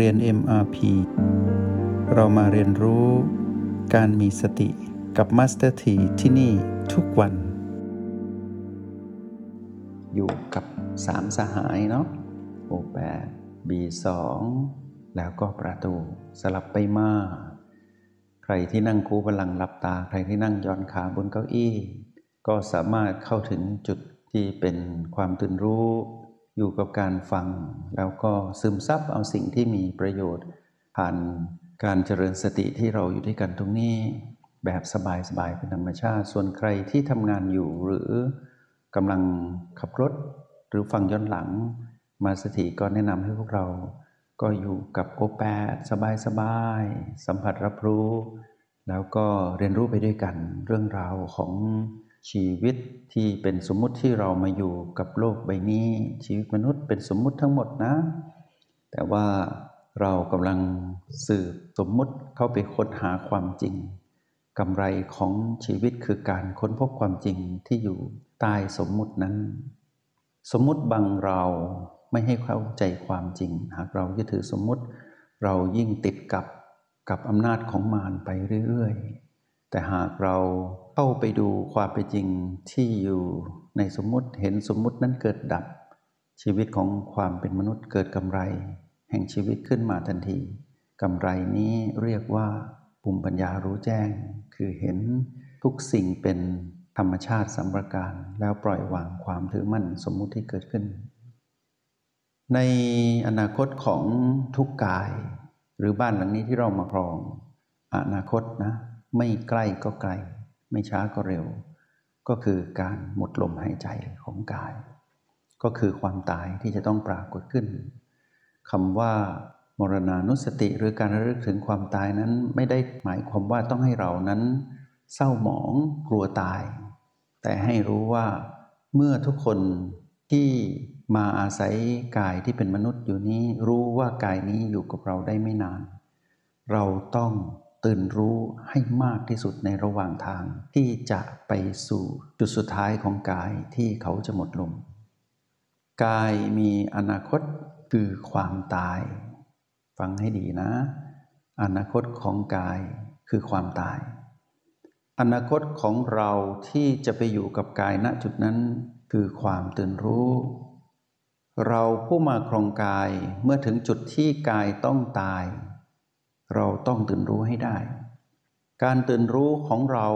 เรียน MRP เรามาเรียนรู้การมีสติกับ Master T ที่ที่นี่ทุกวัน อยู่กับสามสหายเนาะโอแปดบีสองแล้วก็ประตูสลับไปมา ใครที่นั่งคูบัลลังหลับตา ใครที่นั่งย้อนขาบนเก้าอี้ ก็สามารถเข้าถึงจุดที่เป็นความตื่นรู้ อยู่กับการฟัง แล้วก็ซึมซับเอาสิ่งที่มีประโยชน์ ผ่านการเจริญสติที่เราอยู่ด้วยกันตรงนี้ แบบสบายๆเป็นธรรมชาติ ส่วนใครที่ทำงานอยู่หรือกำลังขับรถ หรือฟังย้อนหลัง มาสถิก็แนะนำให้พวกเรา ก็อยู่กับโอแปดสบายๆสัมผัสรับรู้ แล้วก็เรียนรู้ไปด้วยกันเรื่องราวของ ชีวิตที่เป็นสมมุติที่เรามาอยู่กับโลกใบนี้ ชีวิตมนุษย์เป็นสมมุติทั้งหมดนะ แต่ว่าเรากำลังสืบสมมุติเข้าไปค้นหาความจริงกำไรของชีวิตคือการค้นพบความจริงที่อยู่ใต้สมมุตินั้น สมมุติบังเราไม่ให้เข้าใจความจริง หากเรายึดถือสมมุติ เรายิ่งติดกับกับอำนาจของมารไปเรื่อยๆ แต่หากเราเข้าไปดูความเป็นจริงที่อยู่ในสมมุติเห็นสมมุตินั้นเกิดดับ ชีวิตของความเป็นมนุษย์เกิดกำไร แห่งชีวิตขึ้นมาทันทีกำไรนี้เรียกว่าภูมิปัญญารู้แจ้ง คือเห็นทุกสิ่งเป็นธรรมชาติสัมประการ แล้วปล่อยวางความถือมั่นสมมุติที่เกิดขึ้น ในอนาคตของทุกกาย หรือบ้านหลังนี้ที่เรามาครอง อนาคตนะ ไม่ใกล้ก็ไกล ไม่ช้าก็เร็ว ก็คือการหมดลมหายใจของกาย ก็คือความตายที่จะต้องปรากฏขึ้นคำว่ามรณานุสติหรือการระลึกถึงความตายนั้นไม่ได้หมายความว่าต้องให้เรานั้น เศร้าหมองกลัวตาย แต่ให้รู้ว่าเมื่อทุกคนที่มาอาศัยกายที่เป็นมนุษย์อยู่นี้ รู้ว่ากายนี้อยู่กับเราได้ไม่นาน เราต้อง ตื่นรู้ให้มากที่สุดในระหว่างทาง ที่จะไปสู่จุดสุดท้ายของกายที่เขาจะหมดลม กายมีอนาคตคือความตาย ฟังให้ดีนะ อนาคตของกายคือความตาย อนาคตของเราที่จะไปอยู่กับกายณจุดนั้นคือความตื่นรู้ เราผู้มาครองกายเมื่อถึงจุดที่กายต้องตาย เราต้องตื่นรู้ให้ได้ การตื่นรู้ของเรา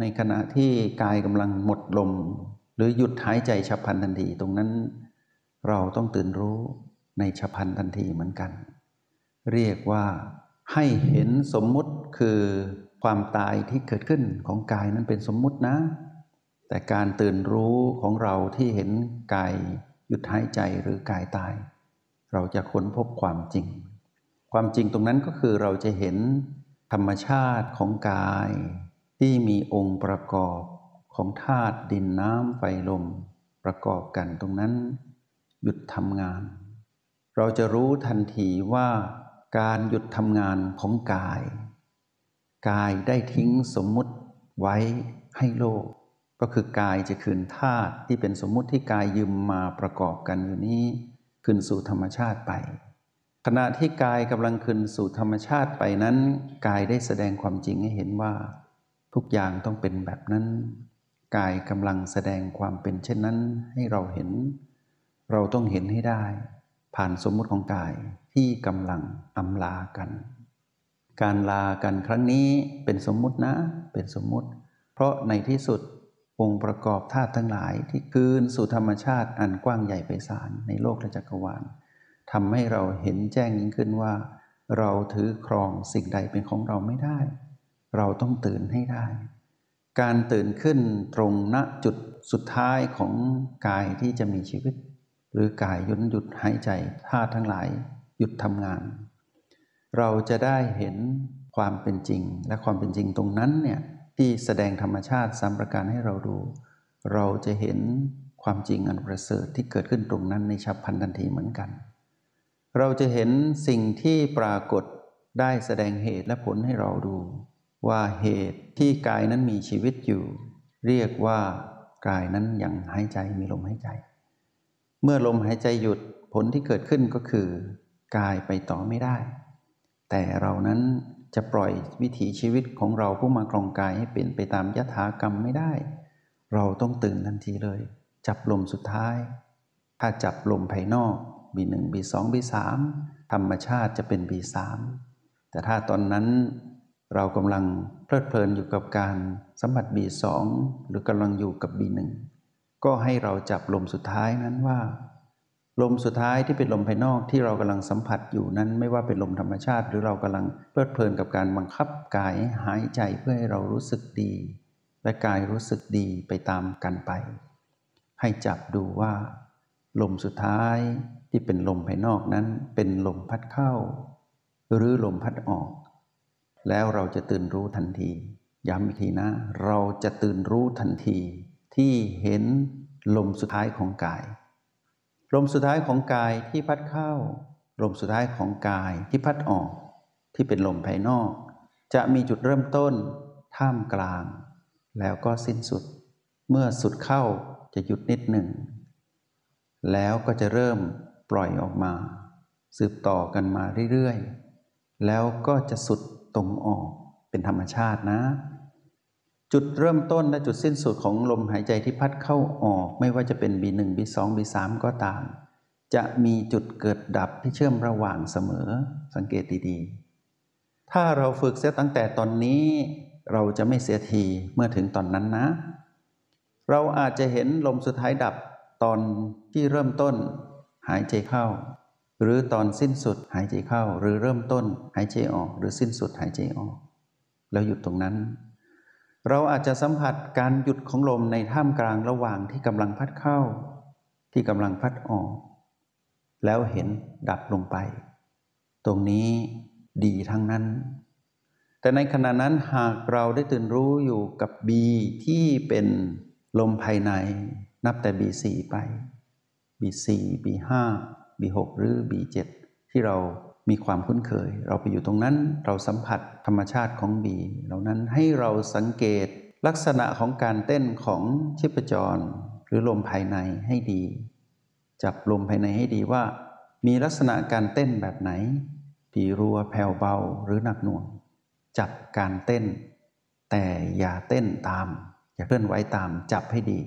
ในขณะที่กายกำลังหมดลม หรือหยุดหายใจฉับพลันทันทีตรงนั้น เราต้องตื่นรู้ในฉับพลันทันทีเหมือนกัน เรียกว่าให้เห็นสมมุติคือความตายที่เกิดขึ้นของกายนั้นเป็นสมมุตินะ แต่การตื่นรู้ของเราที่เห็นกายหยุดหายใจหรือกายตาย เราจะค้นพบความจริง ความจริงตรงนั้นก็คือเราจะเห็นธรรมชาติของกาย ที่มีองค์ประกอบของธาตุดินน้ำไฟลม ประกอบกันตรงนั้น หยุดทำงาน เราจะรู้ทันทีว่าการหยุดทำงานของกาย กายได้ทิ้งสมมุติไว้ให้โลก ก็คือกายจะคืนธาตุที่เป็นสมมุติที่กายยืมมาประกอบกันอยู่นี้ คืนสู่ธรรมชาติไป ขณะที่กายกำลังคืนสู่ธรรมชาติไปนั้น กายได้แสดงความจริงให้เห็นว่า ทุกอย่างต้องเป็นแบบนั้น กายกำลังแสดงความเป็นเช่นนั้นให้เราเห็น เราต้องเห็นให้ได้ ผ่านสมมุติของกายที่กำลังอำลากัน การลากันครั้งนี้เป็นสมมุตินะ เป็นสมมุติ เพราะในที่สุดองค์ประกอบธาตุทั้งหลายที่คืนสู่ธรรมชาติอันกว้างใหญ่ไพศาลในโลกและจักรวาล ทำให้เราเห็นแจ้งยิ่งขึ้นว่า เราถือครองสิ่งใดเป็นของเราไม่ได้ เราต้องตื่นให้ได้ การตื่นขึ้นตรงณจุดสุดท้ายของกายที่จะมีชีวิต หรือกายยุนหยุดหายใจธาตุทั้งหลายหยุดทำงาน เราจะได้เห็นความเป็นจริง และความเป็นจริงตรงนั้นเนี่ยที่แสดงธรรมชาติสามประการให้เราดู เราจะเห็นความจริงอันประเสริฐที่เกิดขึ้นตรงนั้นในฉับพลันทันทีเหมือนกัน เราจะเห็นสิ่งที่ปรากฏได้แสดงเหตุและผลให้เราดู ว่าเหตุที่กายนั้นมีชีวิตอยู่ เรียกว่ากายนั้นยังหายใจมีลมหายใจ เมื่อลมหายใจหยุดผลที่เกิดขึ้นก็คือกายไปต่อไม่ได้ แต่เรานั้นจะปล่อยวิถีชีวิตของเราผู้มาครองกายให้เป็นไปตามยถากรรมไม่ได้ เราต้องตื่นทันทีเลย จับลมสุดท้าย ถ้าจับลมภายนอก B1 B2 B3 ธรรมชาติจะเป็น B3 แต่ถ้าตอนนั้นเรากำลังเพลิดเพลินอยู่กับการสัมผัส B2 หรือกำลังอยู่กับ B1 ก็ให้เราจับลมสุดท้ายนั้นว่า ลมสุดท้ายที่เป็นลมภายนอกที่เรากำลังสัมผัสอยู่นั้น ไม่ว่าเป็นลมธรรมชาติ หรือเรากำลังเพลิดเพลินกับการบังคับกายหายใจเพื่อให้เรารู้สึกดี และกายรู้สึกดีไปตามกันไป ให้จับดูว่า ลมสุดท้าย ที่เป็นลมภายนอกนั้นเป็นลมพัดเข้า หรือลมพัดออก แล้วเราจะตื่นรู้ทันที ย้ำอีกทีนะ เราจะตื่นรู้ทันที ที่เห็นลมสุดท้ายของกาย ลมสุดท้ายของกายที่พัดเข้า ลมสุดท้ายของกายที่พัดออก ที่เป็นลมภายนอก จะมีจุดเริ่มต้น ท่ามกลาง แล้วก็สิ้นสุด เมื่อสุดเข้าจะหยุดนิดหนึ่ง แล้วก็จะเริ่ม ล่อยออกมา สืบต่อกันมาเรื่อยๆ แล้วก็จะสุดตรงออกเป็นธรรมชาตินะ จุดเริ่มต้นและจุดสิ้นสุดของลมหายใจที่พัดเข้าออก ไม่ว่าจะเป็น B1 B2 B3 ก็ตาม จะมีจุดเกิดดับที่เชื่อมระหว่างเสมอสังเกตดีๆ ถ้าเราฝึกเสียตั้งแต่ตอนนี้เราจะไม่เสียทีเมื่อถึงตอนนั้นนะ เราอาจจะเห็นลมสุดท้ายดับตอนที่เริ่มต้น หายใจเข้า หรือตอนสิ้นสุดหายใจเข้า หรือเริ่มต้นหายใจออก หรือสิ้นสุดหายใจออก แล้วหยุดตรงนั้น เราอาจจะสัมผัสการหยุดของลมในท่ามกลางระหว่างที่กำลังพัดเข้า ที่กำลังพัดออก แล้วเห็นดับลงไป ตรงนี้ดีทั้งนั้น แต่ในขณะนั้นหากเราได้ตื่นรู้อยู่กับ B ที่เป็นลมภายในนับแต่ B4 ไป B4 B5 B6 หรือ B7 ที่เรามีความคุ้นเคย เราไปอยู่ตรงนั้นเราสัมผัสธรรมชาติของ B เหล่านั้นให้เราสังเกตลักษณะของการเต้นของชีพจร หรือลมภายในให้ดี จับลมภายในให้ดีว่า มีลักษณะการเต้นแบบไหนผีรัวแผ่วเบาหรือหนักหน่วง จับการเต้น แต่อย่าเต้นตาม อย่าเคลื่อนไหวตามจับให้ดี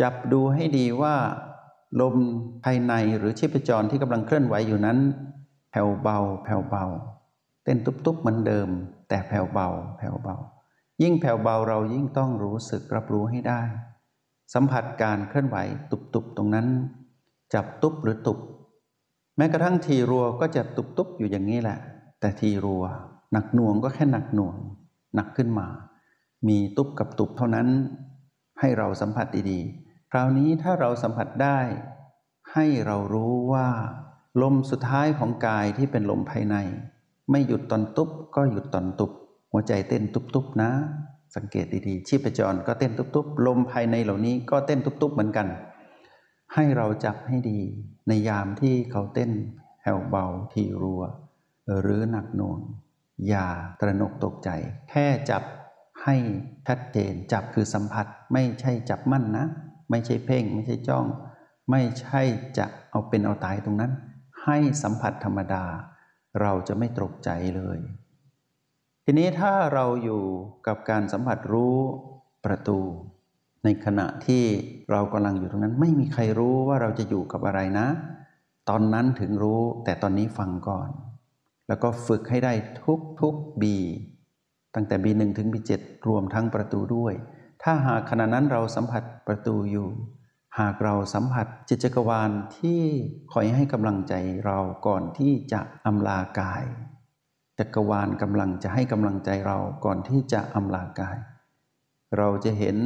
จับดูให้ดีว่า ลมภายในหรือชีพจรที่กำลังเคลื่อนไหวอยู่นั้น แผ่วเบา แผ่วเบา เต้นตุบๆเหมือนเดิม แต่แผ่วเบา แผ่วเบา ยิ่งแผ่วเบาเรายิ่งต้องรู้สึกรับรู้ให้ได้ สัมผัสการเคลื่อนไหวตุบๆตรงนั้น จับตุบหรือตุบ แม้กระทั่งทีรัวก็จะตุบๆอยู่อย่างนี้แหละ แต่ทีรัว หนักหน่วงก็แค่หนักหน่วง หนักขึ้นมา มีตุบกับตุบเท่านั้น ให้เราสัมผัสดีๆ คราวนี้ถ้าเราสัมผัสได้ ให้เรารู้ว่า ลมสุดท้ายของกายที่เป็นลมภายใน ไม่หยุดตอนตุบก็หยุดตอนตุบหัวใจเต้นตุบๆนะ สังเกตดีๆชีพจรก็เต้นตุบๆลมภายในเหล่านี้ก็เต้นตุบๆเหมือนกัน ให้เราจับให้ดี ในยามที่เขาเต้นแผ่วเบาทีรัว หรือหนักหน่วงอย่าตระหนกตกใจ แค่จับให้ชัดเจนจับคือสัมผัสไม่ใช่จับมั่นนะ ไม่ใช่เพ่ง ไม่ใช่จ้อง ไม่ใช่จะเอาเป็นเอาตายตรงนั้น ให้สัมผัสธรรมดา เราจะไม่ตกใจเลย ทีนี้ถ้าเราอยู่กับการสัมผัสรู้ประตู ในขณะที่เรากำลังอยู่ตรงนั้น ไม่มีใครรู้ว่าเราจะอยู่กับอะไรนะ ตอนนั้นถึงรู้แต่ตอนนี้ฟังก่อน แล้วก็ฝึกให้ได้ทุกทุกบีตั้งแต่ B1 ถึง B7 รวมทั้งประตูด้วย ถ้าหากขณะนั้นเราสัมผัส ประตูอยู่ หากเราสัมผัสจิตจักรวาลที่คอยให้กำลังใจเราก่อนที่จะอำลากาย จักรวาลกำลังจะให้กำลังใจเราก่อนที่จะอำลากาย เราจะเห็น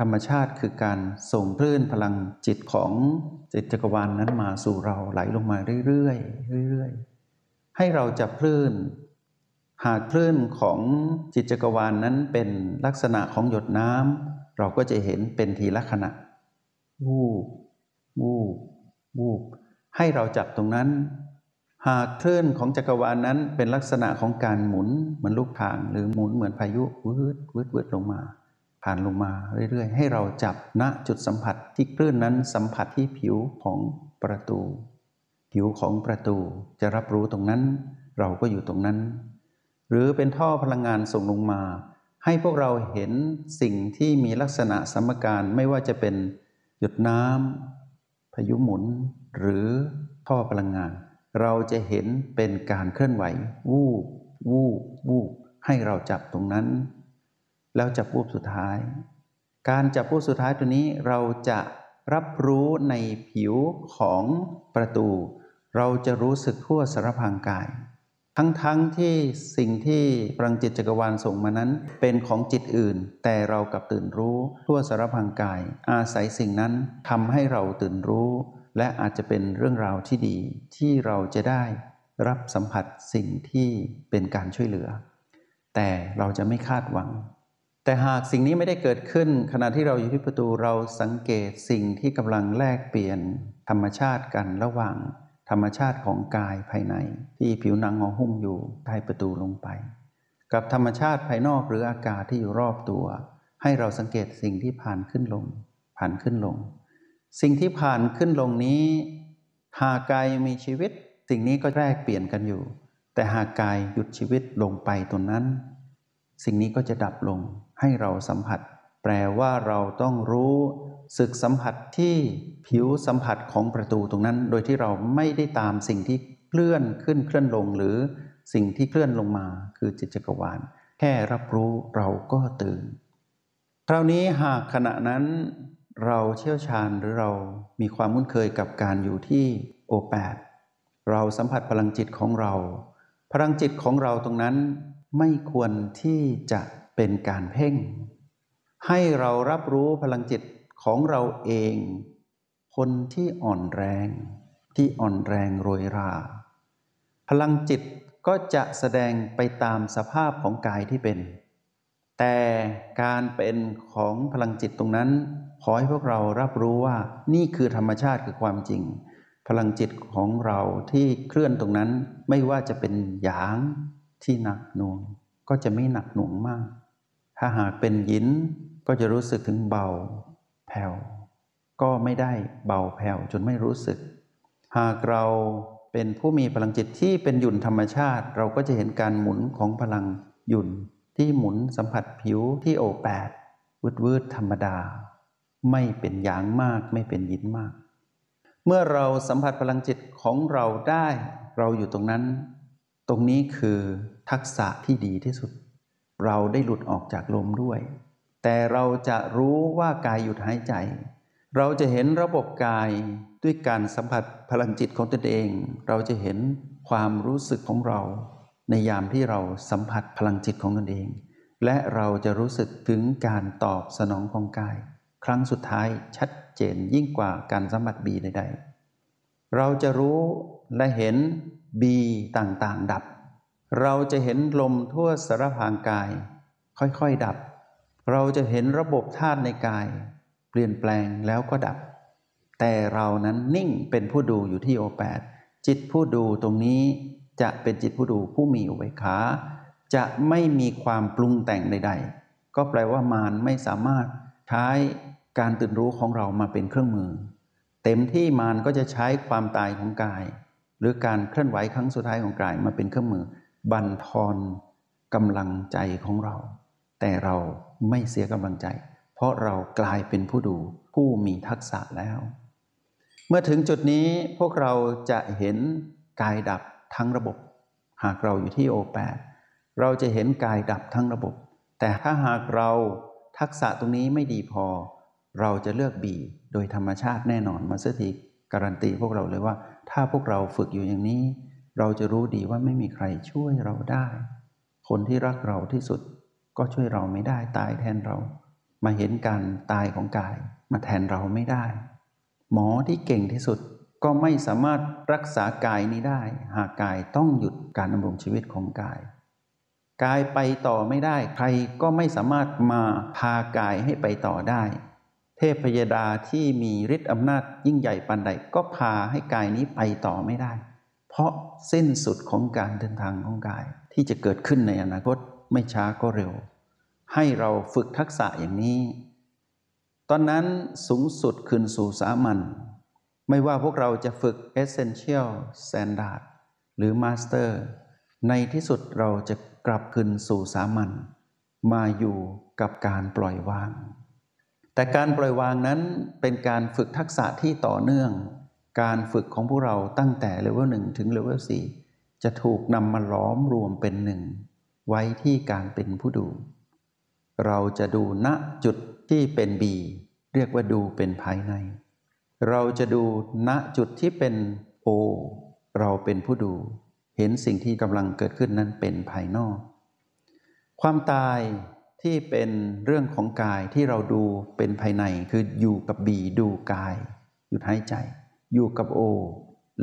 ธรรมชาติคือการส่งคลื่นพลังจิตของจิตจักรวาลนนั้นมาสู่เราไหลลงมาเรื่อยๆเรื่อยๆให้เราจับคลื่นหากคลื่นของจิตจักรวาลนนั้นเป็นลักษณะของหยดน้ำ เราก็จะเห็นเป็นทีละขณะ วูบวูบวูบให้เราจับตรงนั้น หากคลื่นของจักรวาลนนั้นเป็นลักษณะของการหมุนเหมือนลูกทาง หรือหมุนเหมือนพายุวืดวืดวืดลงมา ผ่านลงมาเรื่อยๆ ให้เราจับณจุดสัมผัสที่คลื่นนั้นสัมผัสที่ผิวของประตู ผิวของประตูจะรับรู้ตรงนั้น เราก็อยู่ตรงนั้น หรือเป็นท่อพลังงานส่งลงมา ให้พวกเราเห็นสิ่งที่มีลักษณะสมการไม่ว่าจะเป็นหยดน้ำพายุหมุน หรือท่อพลังงาน เราจะเห็นเป็นการเคลื่อนไหว วูบวูบวูบให้เราจับตรงนั้น แล้วจับวูบสุดท้าย การจับวูบสุดท้ายตัวนี้เราจะรับรู้ในผิวของประตู เราจะรู้สึกทั่วสารพางกาย ทั้งๆทที่สิ่งที่พลังจิตจักรวาลส่งมานั้น เป็นของจิตอื่น แต่เรากลับตื่นรู้ ทั่วสารพางกาย อาศัยสิ่งนั้นทำให้เราตื่นรู้ และอาจจะเป็นเรื่องราวที่ดี ที่เราจะได้รับสัมผัสสิ่งที่เป็นการช่วยเหลือ แต่เราจะไม่คาดหวัง แต่หากสิ่งนี้ไม่ได้เกิดขึ้น ขณะที่เราอยู่ที่ประตูเราสังเกตสิ่งที่กำลังแลกเปลี่ยนธรรมชาติกันระหว่าง ธรรมชาติของกายภายใน ที่ผิวหนังห่อหุ้มอยู่ใต้ประตูลงไป กับธรรมชาติภายนอกหรืออากาศที่อยู่รอบตัว ให้เราสังเกตสิ่งที่ผ่านขึ้นลง ผ่านขึ้นลง สิ่งที่ผ่านขึ้นลงนี้ หากกายมีชีวิต สิ่งนี้ก็แลกเปลี่ยนกันอยู่ แต่หากกายหยุดชีวิตลงไปตรงนั้น สิ่งนี้ก็จะดับลงให้เราสัมผัส แปลว่าเราต้องรู้ สึกสัมผัสที่ผิวสัมผัสของประตูตรงนั้น โดยที่เราไม่ได้ตามสิ่งที่เคลื่อนขึ้นเคลื่อนลงหรือสิ่งที่เคลื่อนลงมาคือจิตจักรวาล แค่รับรู้เราก็ตื่น คราวนี้หากขณะนั้นเราเชี่ยวชาญหรือเรามีความคุ้นเคยกับการอยู่ที่โอแปดเราสัมผัสพลังจิตของเรา พลังจิตของเราตรงนั้นไม่ควรที่จะเป็นการเพ่ง ให้เรารับรู้พลังจิต ของเราเอง คนที่อ่อนแรง ที่อ่อนแรงโรยรา พลังจิตก็จะแสดงไปตามสภาพของกายที่เป็น แต่การเป็นของพลังจิตตรงนั้น ขอให้พวกเรารับรู้ว่านี่คือธรรมชาติคือความจริง พลังจิตของเราที่เคลื่อนตรงนั้นไม่ว่าจะเป็นหยางที่หนักหน่วง ก็จะไม่หนักหน่วงมาก ถ้าหากเป็นยินก็จะรู้สึกถึงเบา ผ่ว ก็ไม่ได้เบาแผ่วจนไม่รู้สึก หากเราเป็นผู้มีพลังจิตที่เป็นหยุ่นธรรมชาติ เราก็จะเห็นการหมุนของพลังหยุ่นที่หมุนสัมผัสผิวที่โอแปดวืดวืดธรรมดา ไม่เป็นหยางมากไม่เป็นยินมาก เมื่อเราสัมผัสพลังจิตของเราได้เราอยู่ตรงนั้น ตรงนี้คือทักษะที่ดีที่สุด เราได้หลุดออกจากลมด้วย แต่เราจะรู้ว่ากายหยุดหายใจ เราจะเห็นระบบกายด้วยการสัมผัสพลังจิตของตนเอง เราจะเห็นความรู้สึกของเรา ในยามที่เราสัมผัสพลังจิตของตนเอง และเราจะรู้สึกถึงการตอบสนองของกาย ครั้งสุดท้ายชัดเจนยิ่งกว่าการสัมผัสบีใดๆ เราจะรู้และเห็นบีต่างๆ ดับ เราจะเห็นลมทั่วสารพางกาย ค่อยๆดับ เราจะเห็นระบบธาตุในกาย เปลี่ยนแปลงแล้วก็ดับ แต่เรานั้นนิ่งเป็นผู้ดูอยู่ที่โอแปดจิตผู้ดูตรงนี้จะเป็นจิตผู้ดูผู้มีอุเบกขา จะไม่มีความปรุงแต่งใด ๆ ก็แปลว่ามารไม่สามารถใช้การตื่นรู้ของเรามาเป็นเครื่องมือ เต็มที่มารก็จะใช้ความตายของกาย หรือการเคลื่อนไหวครั้งสุดท้ายของกายมาเป็นเครื่องมือ บันทอนกำลังใจของเรา แต่เราไม่เสียกำลังใจ เพราะเรากลายเป็นผู้ดูผู้มีทักษะแล้ว เมื่อถึงจุดนี้พวกเราจะเห็นกายดับทั้งระบบ หากเราอยู่ที่โอแปดเราจะเห็นกายดับทั้งระบบ แต่ถ้าหากเราทักษะตรงนี้ไม่ดีพอ เราจะเลือกบีโดยธรรมชาติแน่นอนมาสถีการันตีพวกเราเลยว่า ถ้าพวกเราฝึกอยู่อย่างนี้ เราจะรู้ดีว่าไม่มีใครช่วยเราได้ คนที่รักเราที่สุด ก็ช่วยเราไม่ได้ตายแทนเรา มาเห็นการตายของกาย มาแทนเราไม่ได้ หมอที่เก่งที่สุดก็ไม่สามารถรักษากายนี้ได้ หากกายต้องหยุดการดำรงชีวิตของกาย กายไปต่อไม่ได้ ใครก็ไม่สามารถมาพากายให้ไปต่อได้ เทพยดาที่มีฤทธิ์อำนาจยิ่งใหญ่ปันใดก็พาให้กายนี้ไปต่อไม่ได้ เพราะสิ้นสุดของการเดินทางของกายที่จะเกิดขึ้นในอนาคต ไม่ช้าก็เร็ว ให้เราฝึกทักษะอย่างนี้ ตอนนั้นสูงสุดคืนสู่สามัญไม่ว่าพวกเราจะฝึก Essential Standard หรือ Master ในที่สุดเราจะกลับคืนสู่สามัญมาอยู่กับการปล่อยวาง แต่การปล่อยวางนั้นเป็นการฝึกทักษะที่ต่อเนื่อง การฝึกของพวกเราตั้งแต่เลเวลหนึ่งถึงเลเวลสี่จะถูกนำมาล้อมรวมเป็นหนึ่ง ไว้ที่การเป็นผู้ดู เราจะดูณจุดที่เป็นบีเรียกว่าดูเป็นภายใน เราจะดูณจุดที่เป็นโอเราเป็นผู้ดู เห็นสิ่งที่กำลังเกิดขึ้นนั้นเป็นภายนอก ความตายที่เป็นเรื่องของกายที่เราดูเป็นภายในคืออยู่กับบีดูกาย หยุดหายใจ อยู่กับโอ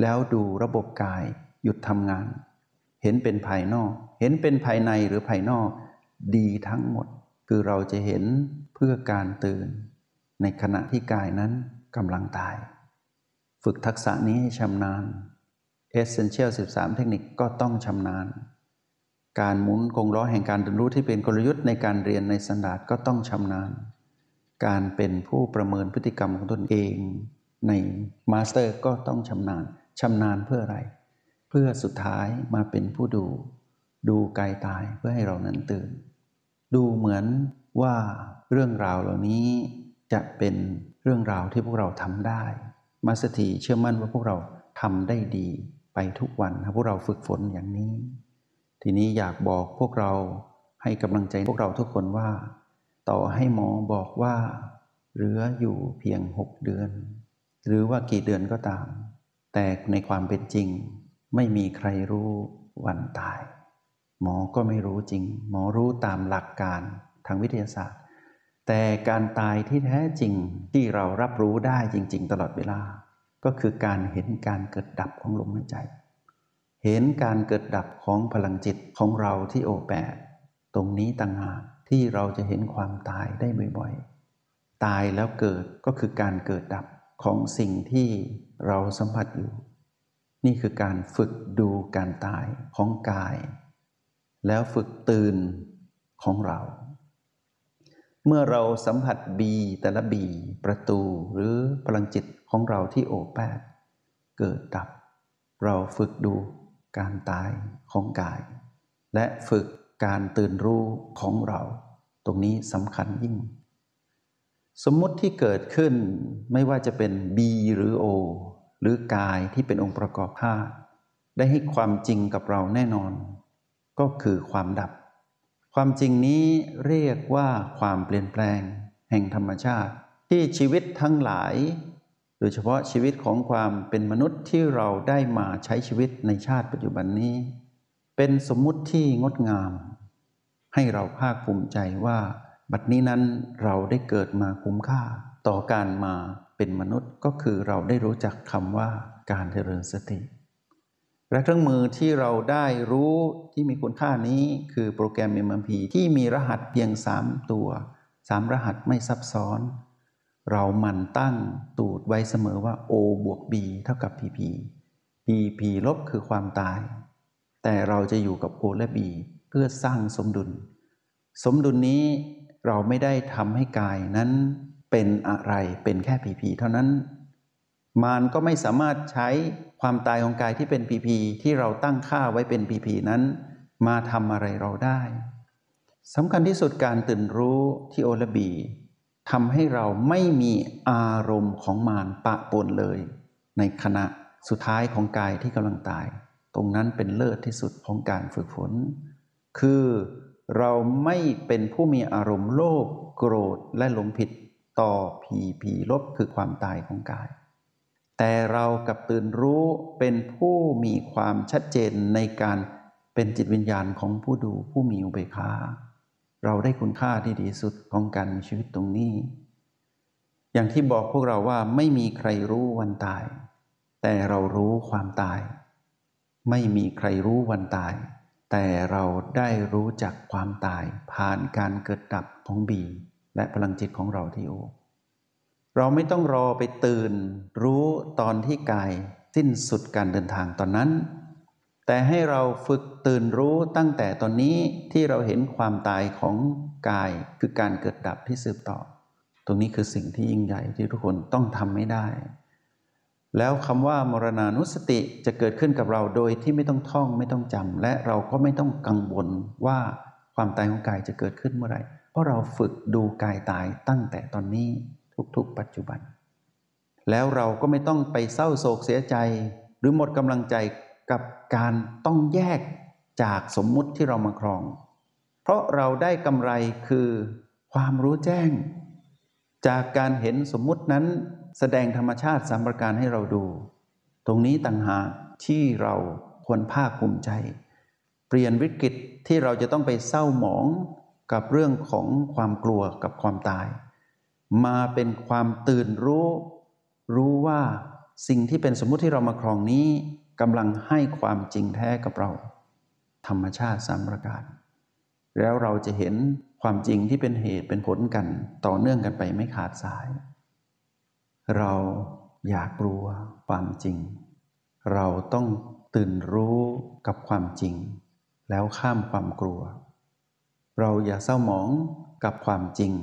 แล้วดูระบบกาย หยุดทำงาน เห็นเป็นภายนอก เห็นเป็นภายในหรือภายนอก ดีทั้งหมด คือเราจะเห็นเพื่อการตื่น ในขณะที่กายนั้นกำลังตาย ฝึกทักษะนี้ให้ชำนาญ Essential 13 เทคนิคก็ต้องชำนาญ การหมุนกงล้อแห่งการเรียนรู้ที่เป็นกลยุทธ์ในการเรียนในสันดาษก็ต้องชำนาญ การเป็นผู้ประเมินพฤติกรรมของตนเอง ในมาสเตอร์ก็ต้องชำนาญชำนาญเพื่ออะไร พื่อสุดท้ายมาเป็นผู้ดู ดูกายตายเพื่อให้เรานั้นตื่น ดูเหมือนว่าเรื่องราวเหล่านี้จะเป็นเรื่องราวที่พวกเราทำได้ มาสถีเชื่อมั่นว่าพวกเราทำได้ดีไปทุกวันนะพวกเราฝึกฝนอย่างนี้ ทีนี้อยากบอกพวกเราให้กำลังใจพวกเราทุกคนว่า ต่อให้หมอบอกว่าเหลืออยู่เพียงหกเดือน หรือว่ากี่เดือนก็ตาม แต่ในความเป็นจริง ไม่มีใครรู้วันตาย หมอก็ไม่รู้จริง หมอรู้ตามหลักการทางวิทยาศาสตร์ แต่การตายที่แท้จริงที่เรารับรู้ได้จริง ๆ ตลอดเวลา ก็คือการเห็นการเกิดดับของลมหายใจ เห็นการเกิดดับของพลังจิตของเราที่โอแปดตรงนี้ต่างหากที่เราจะเห็นความตายได้บ่อยๆ ตายแล้วเกิดก็คือการเกิดดับของสิ่งที่เราสัมผัสอยู่ นี่คือการฝึกดูการตายของกาย แล้วฝึกตื่นของเรา เมื่อเราสัมผัสบีแต่ละบีประตูหรือพลังจิตของเราที่โอแปดเกิดดับ เราฝึกดูการตายของกาย และฝึกการตื่นรู้ของเรา ตรงนี้สำคัญยิ่ง สมมุติที่เกิดขึ้นไม่ว่าจะเป็น B หรือ O หรือกายที่เป็นองค์ประกอบห้าได้ให้ความจริงกับเราแน่นอน ก็คือความดับ ความจริงนี้เรียกว่าความเปลี่ยนแปลง แห่งธรรมชาติ ที่ชีวิตทั้งหลาย โดยเฉพาะชีวิตของความเป็นมนุษย์ที่เราได้มาใช้ชีวิตในชาติปัจจุบันนี้ เป็นสมมุติที่งดงาม ให้เราภาคภูมิใจว่า บัดนี้นั้นเราได้เกิดมาคุ้มค่าต่อการมา เป็นมนุษย์ก็คือเราได้รู้จักคำว่าการเจริญสติ และเครื่องมือที่เราได้รู้ที่มีคุณค่านี้คือโปรแกรม MMP ที่มีรหัสเพียง 3 ตัว 3 รหัสไม่ซับซ้อน เราหมั่นตั้งตูดไว้เสมอว่า O บวก B เท่ากับ PP PP ลบคือความตาย แต่เราจะอยู่กับ O และ B เพื่อสร้างสมดุล สมดุลนี้เราไม่ได้ทำให้กายนั้น เป็นอะไรเป็นแค่ผีผีเท่านั้น มารก็ไม่สามารถใช้ความตายของกายที่เป็นผีผีที่เราตั้งค่าไว้เป็นผีผีนั้น มาทำอะไรเราได้สำคัญที่สุดการตื่นรู้ที่โอลบีทำให้เราไม่มีอารมณ์ของมารปะปนเลย ในขณะสุดท้ายของกายที่กำลังตาย ตรงนั้นเป็นเลิศที่สุดของการฝึกฝน คือเราไม่เป็นผู้มีอารมณ์โลภโกรธและหลงผิด ต่อผีผีลบคือความตายของกาย แต่เรากับตื่นรู้เป็นผู้มีความชัดเจนในการเป็นจิตวิญญาณของผู้ดูผู้มีอุเบกขาเราได้คุณค่าที่ดีสุดของการมีชีวิตตรงนี้ อย่างที่บอกพวกเราว่าไม่มีใครรู้วันตาย แต่เรารู้ความตาย ไม่มีใครรู้วันตาย แต่เราได้รู้จักความตายผ่านการเกิดดับของบี และพลังจิตของเราที่โอเราไม่ต้องรอไปตื่น รู้ตอนที่กายสิ้นสุดการเดินทางตอนนั้น แต่ให้เราฝึกตื่นรู้ตั้งแต่ตอนนี้ที่เราเห็นความตายของกายคือการเกิดดับที่สืบต่อ ตรงนี้คือสิ่งที่ยิ่งใหญ่ที่ทุกคนต้องทำไม่ได้ แล้วคำว่ามรณานุสติจะเกิดขึ้นกับเราโดยที่ไม่ต้องท่องไม่ต้องจำและเราก็ไม่ต้องกังวลว่าความตายของกายจะเกิดขึ้นเมื่อไหร่ เพราะเราฝึกดูกายตายตั้งแต่ตอนนี้ทุกๆ ปัจจุบัน แล้วเราก็ไม่ต้องไปเศร้าโศกเสียใจ หรือหมดกำลังใจกับการต้องแยกจากสมมุติที่เรามาครอง เพราะเราได้กำไรคือความรู้แจ้ง จากการเห็นสมมุตินั้นแสดงธรรมชาติสามประการให้เราดู ตรงนี้ต่างหากที่เราควรภาคภูมิใจ เปลี่ยนวิกฤตที่เราจะต้องไปเศร้าหมอง กับเรื่องของความกลัวกับความตาย มาเป็นความตื่นรู้ รู้ว่าสิ่งที่เป็นสมมุติที่เรามาครองนี้กำลังให้ความจริงแท้กับเรา ธรรมชาติสามประการ แล้วเราจะเห็นความจริงที่เป็นเหตุเป็นผลกันต่อเนื่องกันไปไม่ขาดสาย เราอยากกลัวความจริง เราต้องตื่นรู้กับความจริง แล้วข้ามความกลัว เราอย่าเศร้าหมองกับความจริง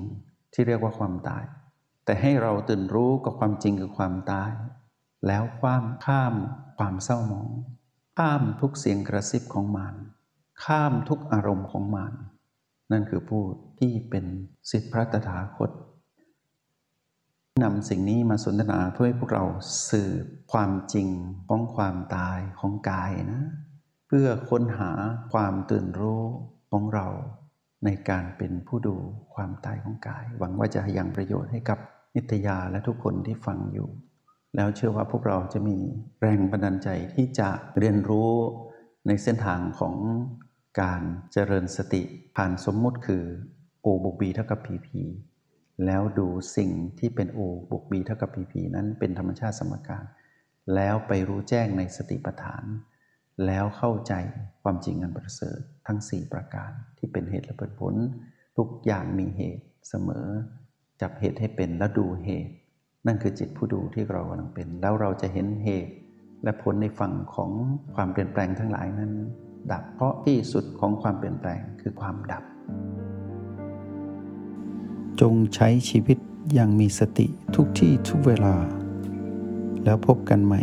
ที่เรียกว่าความตาย แต่ให้เราตื่นรู้กับความจริงคือความตาย แล้วความข้ามความเศร้าหมอง ข้ามทุกเสียงกระซิบของมารข้ามทุกอารมณ์ของมารนั่นคือผู้ที่เป็นสิทธิพระตถาคตนำสิ่งนี้มาสนทนาเพื่อให้พวกเราสืบความจริงของความตายของกายนะ เพื่อค้นหาความตื่นรู้ของเรา ในการเป็นผู้ดูความตายของกาย หวังว่าจะยังประโยชน์ให้กับนิตยาและทุกคนที่ฟังอยู่ แล้วเชื่อว่าพวกเราจะมีแรงบันดาลใจที่จะเรียนรู้ในเส้นทางของการเจริญสติผ่านสมมุติคือ O บวก B เท่ากับ PP แล้วดูสิ่งที่เป็น O บวก B เท่ากับ PP นั้นเป็นธรรมชาติสมการ แล้วไปรู้แจ้งในสติปัฏฐาน แล้วเข้าใจความจริงอันประเสริฐทั้ง 4 ประการที่เป็นเหตุและผล ทุกอย่างมีเหตุเสมอ จับเหตุให้เป็นแล้วดูเหตุ นั่นคือจิตผู้ดูที่เรากำลังเป็น แล้วเราจะเห็นเหตุ และผลในฝั่งของความเปลี่ยนแปลงทั้งหลายนั้น ดับเพราะที่สุดของความเปลี่ยนแปลงคือความดับ จงใช้ชีวิตอย่างมีสติทุกที่ทุกเวลา แล้วพบกันใหม่